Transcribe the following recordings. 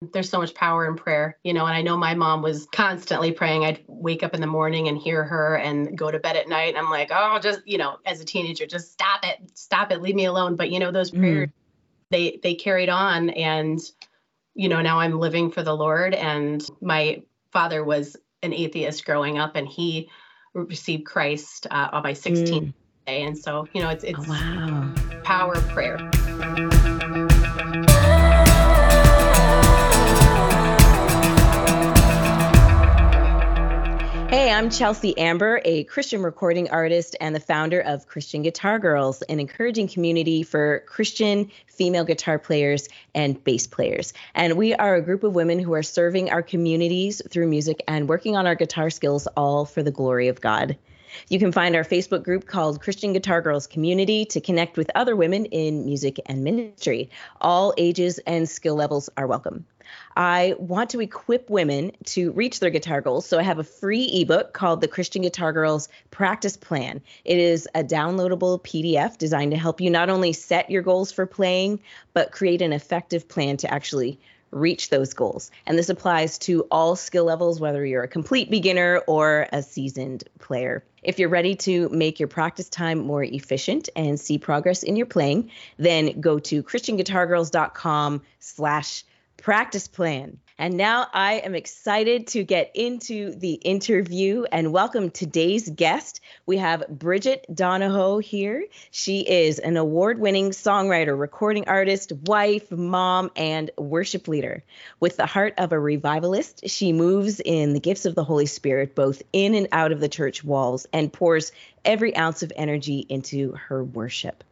there's so much power in prayer, you know, and I know my mom was constantly praying. I'd wake up in the morning and hear her and go to bed at night. And I'm like, oh, just, you know, as a teenager, just stop it, stop it, leave me alone. But, you know, those mm. prayers, mm. they, they carried on. And, you know, now I'm living for the Lord. And my father was an atheist growing up and he received Christ uh, on my 16th mm. day. And so, you know, it's, it's oh, wow. power of prayer. Hey, I'm Chelsea Amber, a Christian recording artist and the founder of Christian Guitar Girls, an encouraging community for Christian female guitar players and bass players. And we are a group of women who are serving our communities through music and working on our guitar skills, all for the glory of God. You can find our Facebook group called Christian Guitar Girls Community to connect with other women in music and ministry. All ages and skill levels are welcome. I want to equip women to reach their guitar goals. So I have a free ebook called The Christian Guitar Girls Practice Plan. It is a downloadable PDF designed to help you not only set your goals for playing, but create an effective plan to actually reach those goals. And this applies to all skill levels, whether you're a complete beginner or a seasoned player. If you're ready to make your practice time more efficient and see progress in your playing, then go to christianguitargirls.com slash practice plan. And now I am excited to get into the interview and welcome today's guest. We have Brigitte Donoho here. She is an award winning songwriter, recording artist, wife, mom, and worship leader. With the heart of a revivalist, she moves in the gifts of the Holy Spirit, both in and out of the church walls, and pours every ounce of energy into her worship.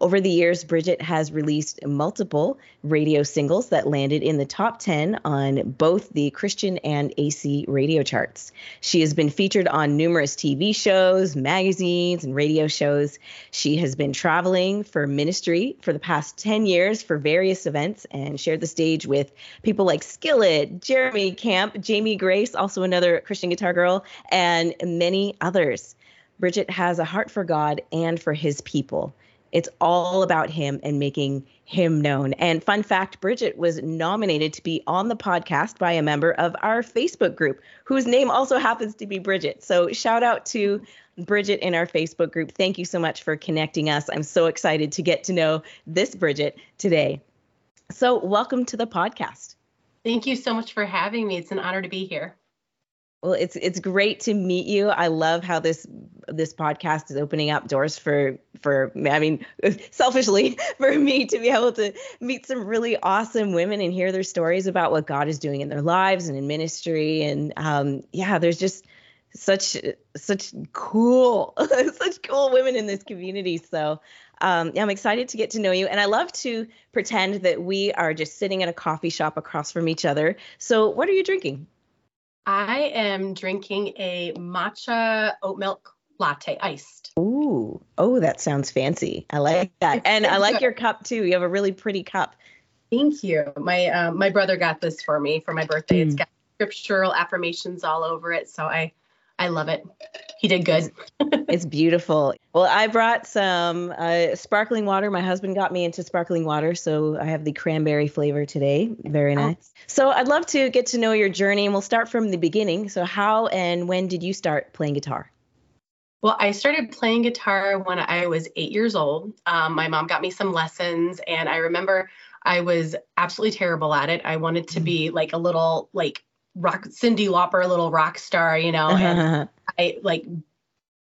Over the years, Brigitte has released multiple radio singles that landed in the top 10 on both the Christian and AC radio charts. She has been featured on numerous TV shows, magazines, and radio shows. She has been traveling for ministry for the past 10 years for various events and shared the stage with people like Skillet, Jeremy Camp, Jamie Grace, also another Christian guitar girl, and many others. Brigitte has a heart for God and for his people. It's all about him and making him known. And fun fact Brigitte was nominated to be on the podcast by a member of our Facebook group, whose name also happens to be Bridget. So shout out to Bridget in our Facebook group. Thank you so much for connecting us. I'm so excited to get to know this Brigitte today. So, welcome to the podcast. Thank you so much for having me. It's an honor to be here. Well, it's it's great to meet you. I love how this this podcast is opening up doors for for I mean, selfishly for me to be able to meet some really awesome women and hear their stories about what God is doing in their lives and in ministry. And um, yeah, there's just such such cool such cool women in this community. So um, I'm excited to get to know you, and I love to pretend that we are just sitting in a coffee shop across from each other. So, what are you drinking? I am drinking a matcha oat milk latte iced. Ooh, oh, that sounds fancy. I like that, and I like your cup too. You have a really pretty cup. Thank you. My um, my brother got this for me for my birthday. Mm. It's got scriptural affirmations all over it, so I I love it. He did good. it's beautiful. Well, I brought some uh, sparkling water. My husband got me into sparkling water, so I have the cranberry flavor today. Very oh. nice. Oh. So I'd love to get to know your journey, and we'll start from the beginning. So, how and when did you start playing guitar? Well, I started playing guitar when I was eight years old. Um, my mom got me some lessons, and I remember I was absolutely terrible at it. I wanted to mm. be like a little like rock Cyndi Lauper, little rock star, you know, and I like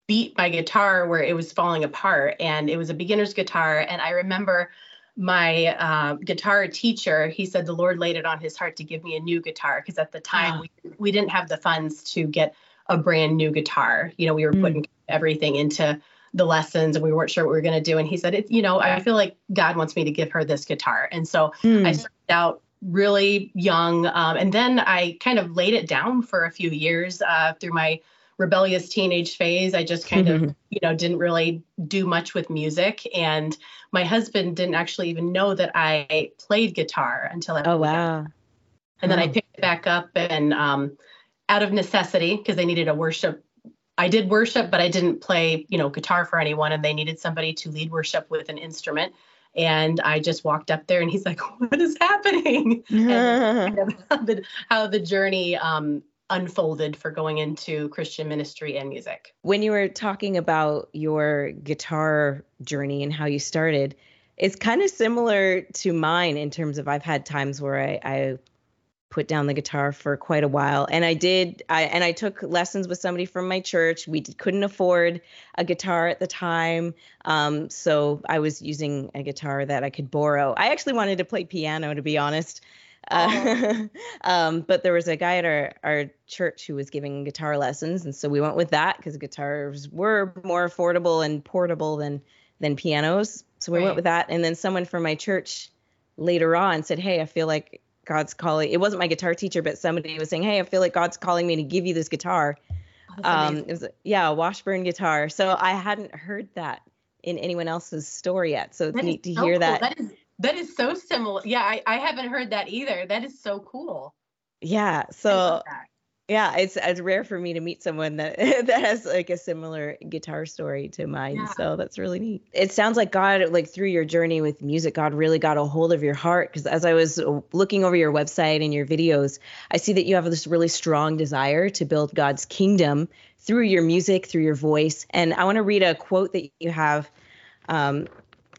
beat my guitar where it was falling apart and it was a beginner's guitar and I remember my uh, guitar teacher he said the lord laid it on his heart to give me a new guitar because at the time we, we didn't have the funds to get a brand new guitar you know we were mm. putting everything into the lessons and we weren't sure what we were going to do and he said it you know i feel like god wants me to give her this guitar and so mm. i started out really young. Um, and then I kind of laid it down for a few years uh, through my rebellious teenage phase. I just kind of, you know, didn't really do much with music. And my husband didn't actually even know that I played guitar until I. Oh, wow. And then I picked it back up and um, out of necessity, because they needed a worship. I did worship, but I didn't play, you know, guitar for anyone, and they needed somebody to lead worship with an instrument And I just walked up there and he's like, What is happening? and how, the, how the journey um, unfolded for going into Christian ministry and music. When you were talking about your guitar journey and how you started, it's kind of similar to mine in terms of I've had times where I, I put down the guitar for quite a while. And i did i and i took lessons with somebody from my church. We couldn't afford a guitar at the time um, so i was using a guitar that i could borrow. I actually wanted to play piano to be honest. Uh, um, but there was a guy at our, our church who was giving guitar lessons and so we went with that because guitars were more affordable and portable than than pianos. So we right. went with that. And then someone from my church later on said hey i feel like God's calling. It wasn't my guitar teacher, but somebody was saying, "Hey, I feel like God's calling me to give you this guitar." Oh, um, it was yeah, a Washburn guitar. So I hadn't heard that in anyone else's story yet. So it's neat to so hear cool. that. That is that is so similar. Yeah, I, I haven't heard that either. That is so cool. Yeah. So yeah it's it's rare for me to meet someone that that has like a similar guitar story to mine yeah. so that's really neat it sounds like god like through your journey with music god really got a hold of your heart because as i was looking over your website and your videos i see that you have this really strong desire to build god's kingdom through your music through your voice and i want to read a quote that you have um,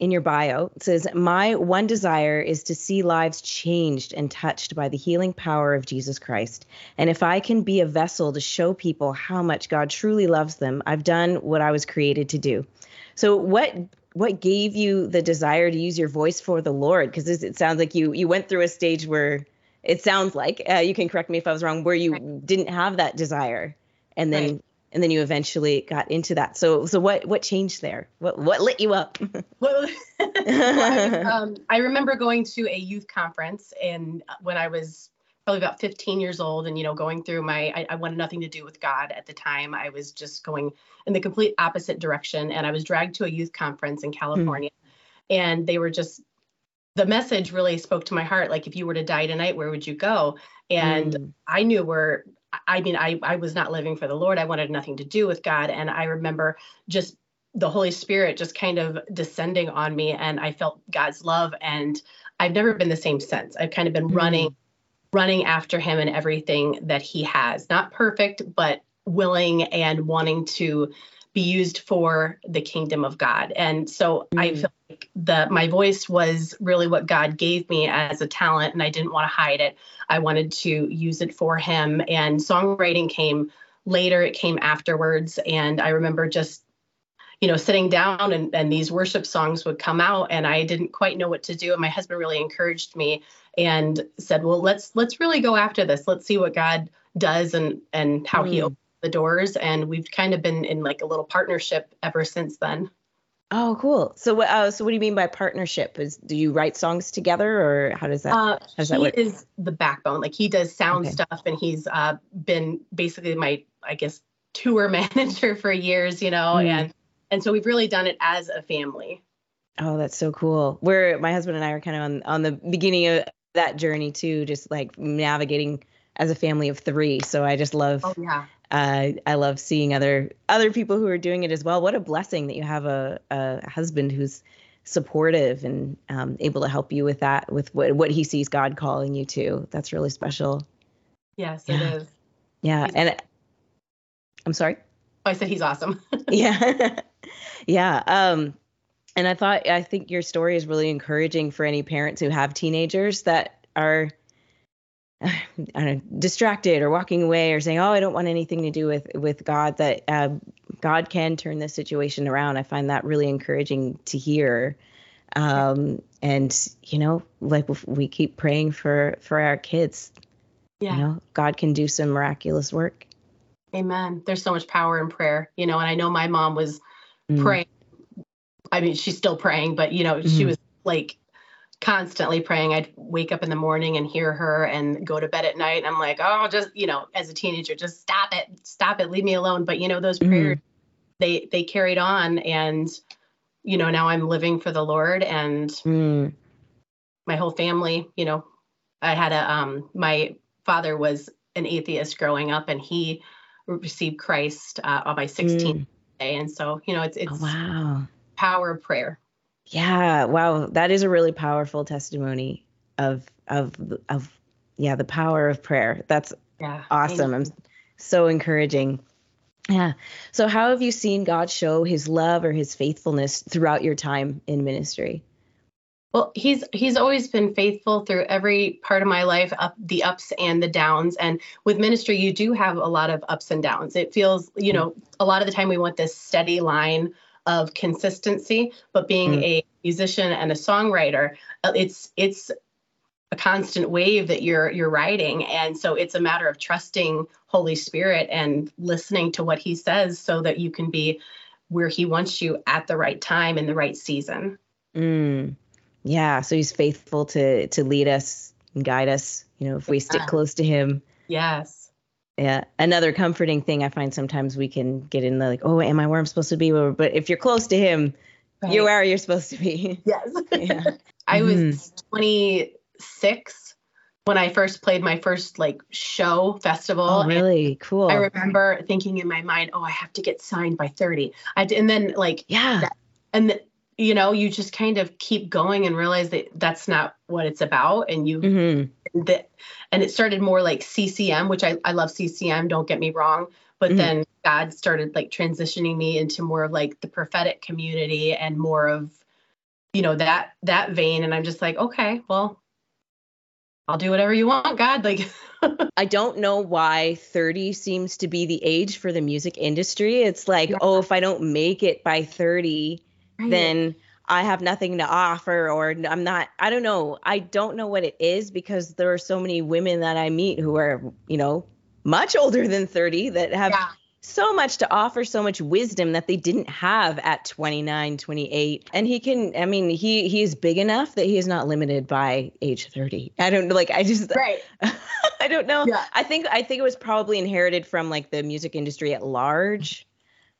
in your bio. It says, My one desire is to see lives changed and touched by the healing power of Jesus Christ. And if I can be a vessel to show people how much God truly loves them, I've done what I was created to do. So, what what gave you the desire to use your voice for the Lord? Because it sounds like you you went through a stage where it sounds like uh, you can correct me if I was wrong, where you right. didn't have that desire, and then right and then you eventually got into that. So so what what changed there? What what lit you up? well, I, um, I remember going to a youth conference and when I was probably about 15 years old and you know going through my I, I, wanted nothing to do with god at the time i was just going in the complete opposite direction and i was dragged to a youth conference in california mm. and they were just the message really spoke to my heart like if you were to die tonight where would you go and mm. i knew where I mean, I, I was not living for the Lord. I wanted nothing to do with God. And I remember just the Holy Spirit just kind of descending on me, and I felt God's love. And I've never been the same since. I've kind of been mm-hmm. running, running after Him and everything that He has. Not perfect, but willing and wanting to be used for the kingdom of God. And so mm. I feel like the my voice was really what God gave me as a talent and I didn't want to hide it. I wanted to use it for him and songwriting came later, it came afterwards and I remember just you know sitting down and, and these worship songs would come out and i didn't quite know what to do and my husband really encouraged me and said well let's let's really go after this let's see what god does and and how mm. he opens the doors and we've kind of been in like a little partnership ever since then. Oh cool. So what uh, so what do you mean by partnership? Is do you write songs together or how does that uh, how does that work? is the backbone. Like he does sound okay. stuff and he's uh, been basically my i guess tour manager for years you know mm. and and so we've really done it as a family. Oh that's so cool. Where my husband and i are kind of on on the beginning of that journey too just like navigating as a family of three so i just love oh, yeah uh, I love seeing other other people who are doing it as well. What a blessing that you have a, a husband who's supportive and um, able to help you with that, with what, what he sees God calling you to. That's really special. Yes, yeah. it is. Yeah, he's and I'm sorry. Oh, I said he's awesome. yeah, yeah. Um, and I thought I think your story is really encouraging for any parents who have teenagers that are know, distracted or walking away or saying, "Oh, I don't want anything to do with with God." That uh, God can turn this situation around. I find that really encouraging to hear. Um, and you know, like we keep praying for for our kids. Yeah. You know, God can do some miraculous work. Amen. There's so much power in prayer, you know, and I know my mom was mm. praying. I mean, she's still praying, but you know, mm. she was like constantly praying. I'd wake up in the morning and hear her and go to bed at night. And I'm like, oh, just, you know, as a teenager, just stop it, stop it, leave me alone. But, you know, those mm-hmm. prayers, they, they carried on. And, you know, now I'm living for the Lord and mm. my whole family, you know, I had a, um, my father was an atheist growing up and he received Christ uh, on my 16th mm. day. And so, you know, it's, it's oh, wow. power of prayer. Yeah, wow, that is a really powerful testimony of of of yeah, the power of prayer. That's yeah, awesome. I'm so encouraging. Yeah. So how have you seen God show his love or his faithfulness throughout your time in ministry? Well, he's he's always been faithful through every part of my life, up the ups and the downs. And with ministry, you do have a lot of ups and downs. It feels, you mm-hmm. know, a lot of the time we want this steady line of consistency, but being mm. a musician and a songwriter, uh, it's it's a constant wave that you're you're riding. And so it's a matter of trusting holy spirit and listening to what he says so that you can be where he wants you at the right time in the right season. Mm. yeah so he's faithful to to lead us and guide us you know if we stick close to him. Yes yeah another comforting thing i find sometimes we can get in the like oh am i where i'm supposed to be but if you're close to him right. you're where you're supposed to be yes yeah. i was mm. 20 six when I first played my first like show festival. Oh, really? And cool. I remember thinking in my mind, oh, I have to get signed by 30. I, and then like, yeah. That, and the, you know, you just kind of keep going and realize that that's not what it's about. And you, mm-hmm. that, and it started more like CCM, which I, I love CCM, don't get me wrong. But mm-hmm. then God started like transitioning me into more of like the prophetic community and more of, you know, that, that vein. And I'm just like, okay, well, I'll do whatever you want, God. Like, I don't know why 30 seems to be the age for the music industry. It's like, yeah. oh, if I don't make it by 30, right. then I have nothing to offer, or I'm not, I don't know. I don't know what it is because there are so many women that I meet who are, you know, much older than 30 that have yeah so much to offer, so much wisdom that they didn't have at 29, 28. And he can, I mean, he he is big enough that he is not limited by age 30. I don't like I just right. I don't know. Yeah. I think I think it was probably inherited from like the music industry at large.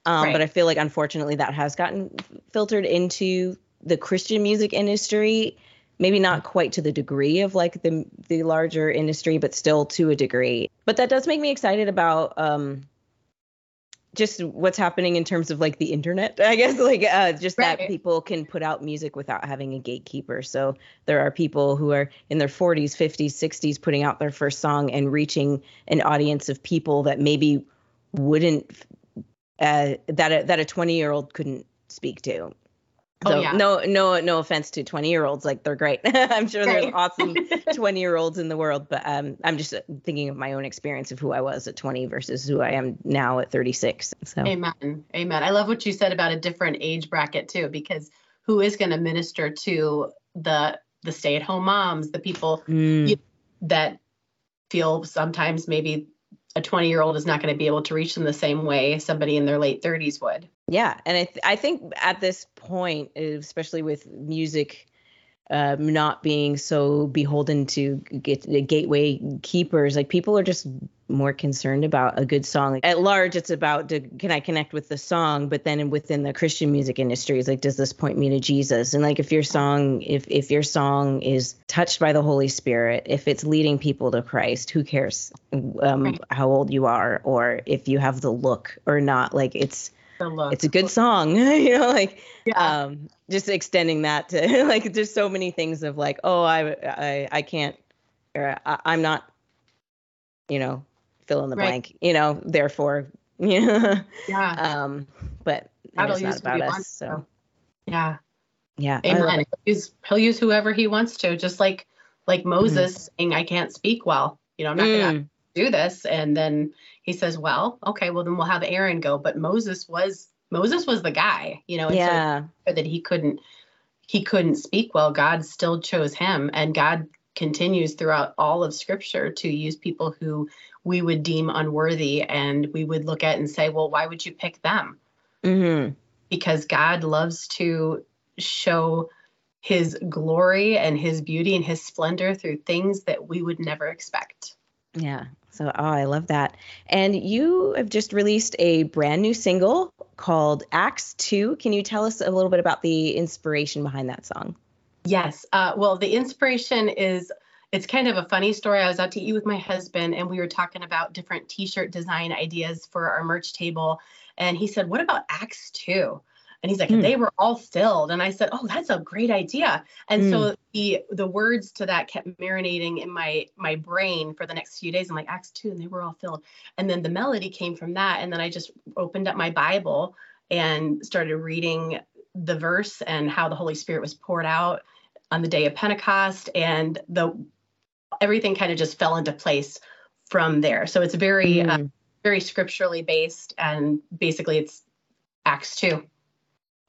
Um, right. but I feel like unfortunately that has gotten filtered into the Christian music industry maybe not quite to the degree of like the the larger industry but still to a degree but that does make me excited about um just what's happening in terms of like the internet i guess like uh, just right. that people can put out music without having a gatekeeper so there are people who are in their 40s 50s 60s putting out their first song and reaching an audience of people that maybe wouldn't uh, that a, that a 20 year old couldn't speak to Oh, so oh, yeah. no, no, no offense to 20 year olds. Like they're great. I'm sure there's awesome 20 year olds in the world, but um, I'm just thinking of my own experience of who I was at 20 versus who I am now at 36. So amen. Amen. I love what you said about a different age bracket too, because who is going to minister to the, the stay at home moms, the people mm. you, that feel sometimes maybe a 20 year old is not going to be able to reach them the same way somebody in their late 30s would. Yeah. And I, th- I think at this point, especially with music um, not being so beholden to get gateway keepers. Like people are just more concerned about a good song. At large, it's about do, can I connect with the song, but then within the Christian music industry, it's like does this point me to Jesus? And like if your song, if if your song is touched by the Holy Spirit, if it's leading people to Christ, who cares um, right. how old you are or if you have the look or not? Like it's it's a good song you know like yeah. um just extending that to like there's so many things of like oh i i, I can't or I, i'm not you know fill in the right. blank you know therefore yeah yeah. um but it's not about us so. yeah. Yeah amen. he'll use, he'll use whoever he wants to just like like mm-hmm. moses mm-hmm. saying i can't speak well. You know i'm not mm. gonna do this. And then he says well okay well then we'll have aaron go. But moses was moses was the guy you know yeah. so that he couldn't he couldn't speak well. God still chose him and god continues throughout all of scripture to use people who we would deem unworthy and we would look at and say well why would you pick them mm-hmm. because god loves to show his glory and his beauty and his splendor through things that we would never expect yeah so, oh, I love that. And you have just released a brand new single called Acts 2. Can you tell us a little bit about the inspiration behind that song? Yes. Uh, well, the inspiration is it's kind of a funny story. I was out to eat with my husband and we were talking about different t shirt design ideas for our merch table. And he said, What about Acts 2? And he's like, mm. they were all filled. And I said, oh, that's a great idea. And mm. so the the words to that kept marinating in my my brain for the next few days. I'm like, Acts 2, and they were all filled. And then the melody came from that. And then I just opened up my Bible and started reading the verse and how the Holy Spirit was poured out on the day of Pentecost. And the everything kind of just fell into place from there. So it's very uh, mm. very scripturally based, and basically it's Acts two.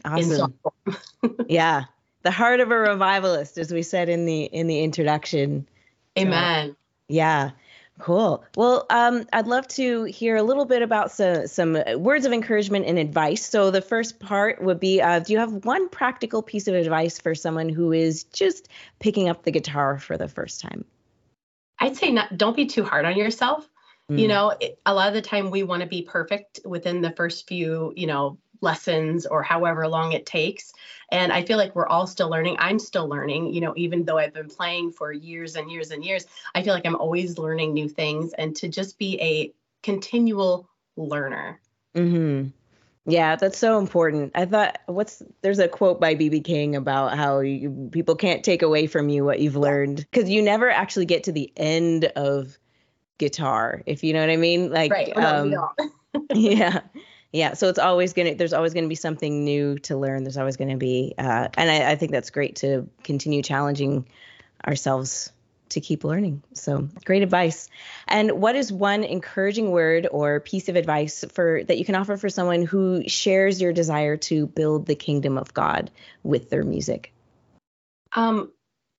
Awesome. yeah, the heart of a revivalist, as we said in the in the introduction. Amen. So, yeah. Cool. Well, um, I'd love to hear a little bit about some some words of encouragement and advice. So the first part would be: uh, Do you have one practical piece of advice for someone who is just picking up the guitar for the first time? I'd say not. Don't be too hard on yourself. Mm. You know, it, a lot of the time we want to be perfect within the first few, you know, lessons or however long it takes. And I feel like we're all still learning. I'm still learning, you know, even though I've been playing for years and years and years, I feel like I'm always learning new things and to just be a continual learner. Mhm. Yeah, that's so important. I thought what's there's a quote by BB King about how you, people can't take away from you what you've learned because you never actually get to the end of guitar, if you know what I mean. Like, right. um, yeah, yeah. So it's always gonna there's always gonna be something new to learn. There's always gonna be, uh, and I, I think that's great to continue challenging ourselves to keep learning. So great advice. And what is one encouraging word or piece of advice for that you can offer for someone who shares your desire to build the kingdom of God with their music? Um,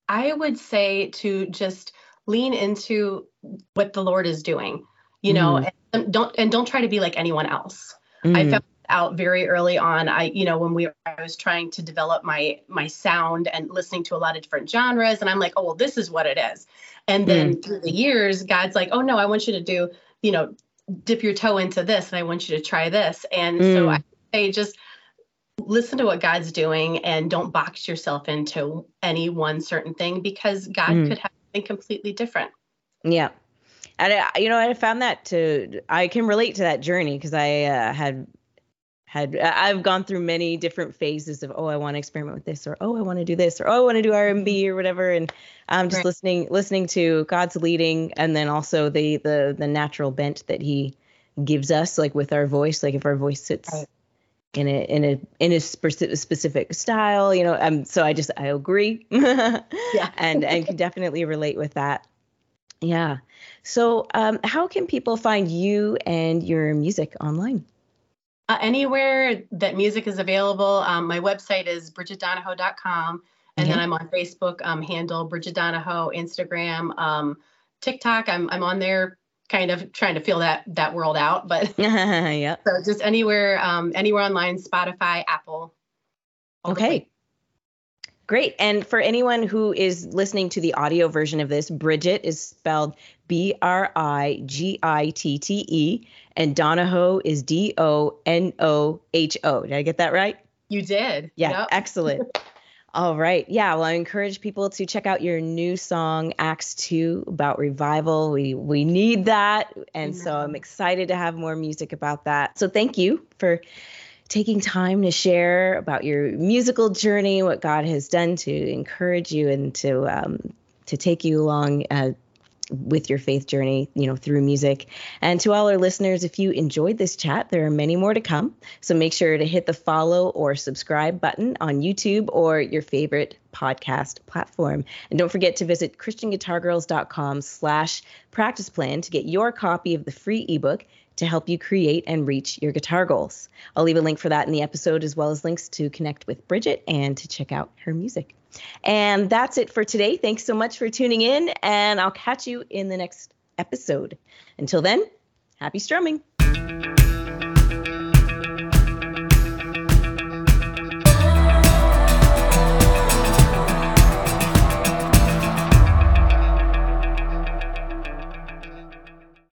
I would say to just lean into what the Lord is doing, you know, mm. and don't and don't try to be like anyone else. Mm. I found out very early on i you know when we i was trying to develop my my sound and listening to a lot of different genres and i'm like oh well this is what it is and then mm. through the years god's like oh no i want you to do you know dip your toe into this and i want you to try this and mm. so i say just listen to what god's doing and don't box yourself into any one certain thing because god mm. could have something completely different yeah and I, you know i found that to i can relate to that journey because i uh, had had I've gone through many different phases of oh I want to experiment with this or oh I want to do this or oh I want to do R&B or whatever. And I'm just right. listening listening to God's leading and then also the the the natural bent that he gives us like with our voice. Like if our voice sits right. in a in a in a specific style you know um so I just I agree. Yeah. And and can definitely relate with that yeah so um how can people find you and your music online uh, anywhere that music is available. Um, my website is brigittedonoho.com. And then I'm on Facebook, um, handle Brigitte Donoho, Instagram, um, TikTok. I'm, I'm on there kind of trying to feel that that world out. But yeah. So just anywhere, um, anywhere online, Spotify, Apple. Okay. Great. And for anyone who is listening to the audio version of this, Brigitte is spelled B R I G I T T E, and Donoho is D O N O H O. Did I get that right? You did. Yeah, yep. excellent. All right. Yeah. Well, I encourage people to check out your new song, Acts 2, about revival. We we need that. And so I'm excited to have more music about that. So thank you for taking time to share about your musical journey, what God has done to encourage you and to um, to take you along uh, with your faith journey, you know, through music. And to all our listeners, if you enjoyed this chat, there are many more to come. So make sure to hit the follow or subscribe button on YouTube or your favorite podcast platform. And don't forget to visit christianguitargirls.com slash practice plan to get your copy of the free ebook to help you create and reach your guitar goals. I'll leave a link for that in the episode, as well as links to connect with Brigitte and to check out her music. And that's it for today. Thanks so much for tuning in, and I'll catch you in the next episode. Until then, happy strumming.